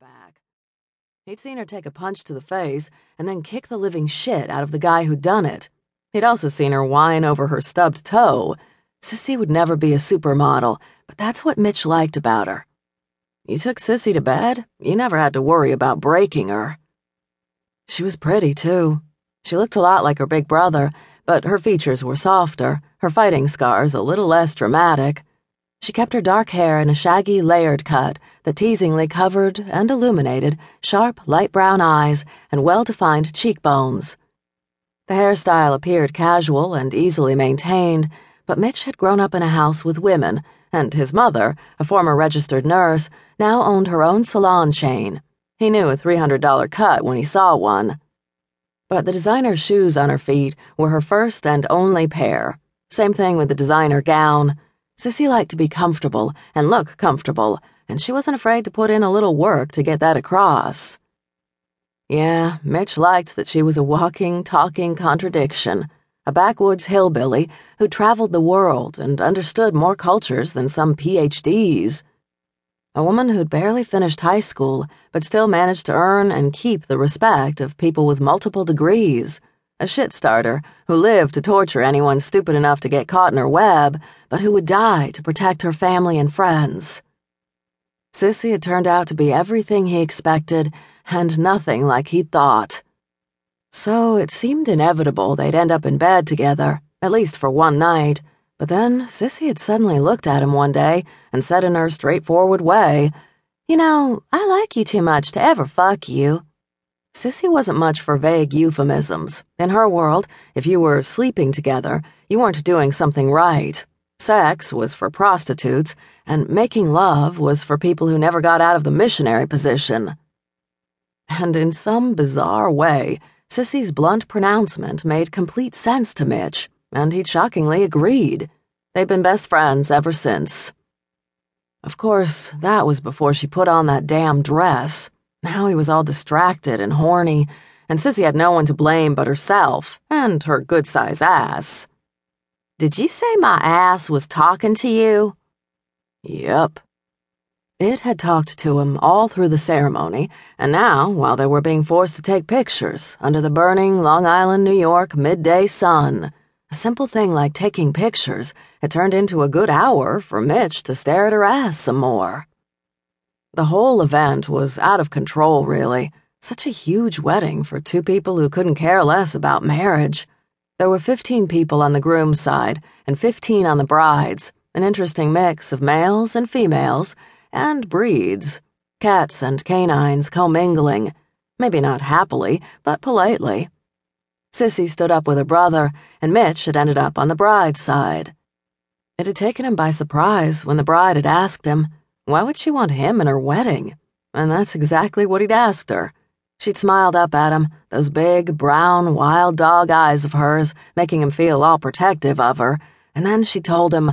back. He'd seen her take a punch to the face and then kick the living shit out of the guy who'd done it. He'd also seen her whine over her stubbed toe. Sissy would never be a supermodel, but that's what Mitch liked about her. You took Sissy to bed, you never had to worry about breaking her. She was pretty, too. She looked a lot like her big brother, but her features were softer, her fighting scars a little less dramatic. She kept her dark hair in a shaggy, layered cut that teasingly covered and illuminated sharp, light brown eyes and well defined cheekbones. The hairstyle appeared casual and easily maintained, but Mitch had grown up in a house with women, and his mother, a former registered nurse, now owned her own salon chain. He knew a $300 cut when he saw one. But the designer shoes on her feet were her first and only pair. Same thing with the designer gown. Sissy liked to be comfortable and look comfortable, and she wasn't afraid to put in a little work to get that across. Yeah, Mitch liked that she was a walking, talking contradiction, a backwoods hillbilly who traveled the world and understood more cultures than some PhDs. A woman who'd barely finished high school, but still managed to earn and keep the respect of people with multiple degrees a shit starter who lived to torture anyone stupid enough to get caught in her web, but who would die to protect her family and friends. Sissy had turned out to be everything he expected and nothing like he'd thought. So it seemed inevitable they'd end up in bed together, at least for one night. But then Sissy had suddenly looked at him one day and said in her straightforward way, You know, I like you too much to ever fuck you. Sissy wasn't much for vague euphemisms. In her world, if you were sleeping together, you weren't doing something right. Sex was for prostitutes, and making love was for people who never got out of the missionary position. And in some bizarre way, Sissy's blunt pronouncement made complete sense to Mitch, and he'd shockingly agreed. They'd been best friends ever since. Of course, that was before she put on that damn dress. Now he was all distracted and horny, and Sissy had no one to blame but herself and her good sized ass. Did you say my ass was talking to you? Yep. It had talked to him all through the ceremony, and now, while they were being forced to take pictures under the burning Long Island, New York midday sun, a simple thing like taking pictures had turned into a good hour for Mitch to stare at her ass some more. The whole event was out of control, really. Such a huge wedding for two people who couldn't care less about marriage. There were 15 people on the groom's side and 15 on the bride's, an interesting mix of males and females, and breeds. Cats and canines commingling. Maybe not happily, but politely. Sissy stood up with her brother, and Mitch had ended up on the bride's side. It had taken him by surprise when the bride had asked him, why would she want him in her wedding? And that's exactly what he'd asked her. She'd smiled up at him, those big, brown, wild dog eyes of hers, making him feel all protective of her, and then she told him,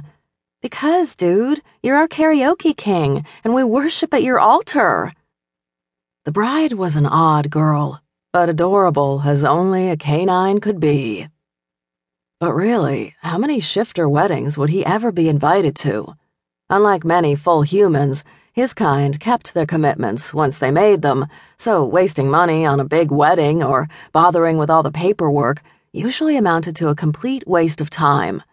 Because, dude, you're our karaoke king, and we worship at your altar. The bride was an odd girl, but adorable as only a canine could be. But really, how many shifter weddings would he ever be invited to? Unlike many full humans, his kind kept their commitments once they made them, so wasting money on a big wedding or bothering with all the paperwork usually amounted to a complete waste of time.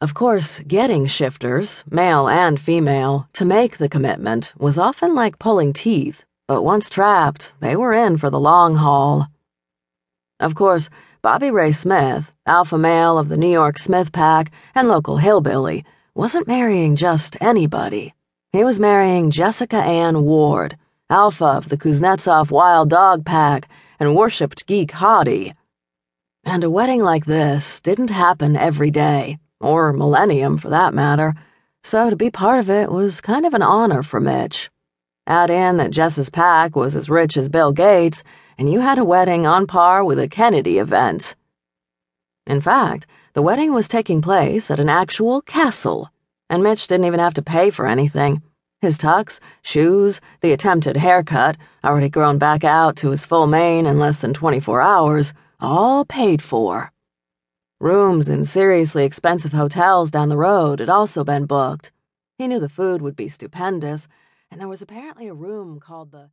Of course, getting shifters, male and female, to make the commitment was often like pulling teeth, but once trapped, they were in for the long haul. Of course, Bobby Ray Smith, alpha male of the New York Smith Pack and local hillbilly, wasn't marrying just anybody. He was marrying Jessica Ann Ward, alpha of the Kuznetsov Wild Dog Pack and worshipped geek hottie. And a wedding like this didn't happen every day, or millennium for that matter, so to be part of it was kind of an honor for Mitch. Add in that Jess's pack was as rich as Bill Gates, and you had a wedding on par with a Kennedy event. In fact, the wedding was taking place at an actual castle, and Mitch didn't even have to pay for anything. His tux, shoes, the attempted haircut, already grown back out to his full mane in less than 24 hours, all paid for. Rooms in seriously expensive hotels down the road had also been booked. He knew the food would be stupendous, and there was apparently a room called the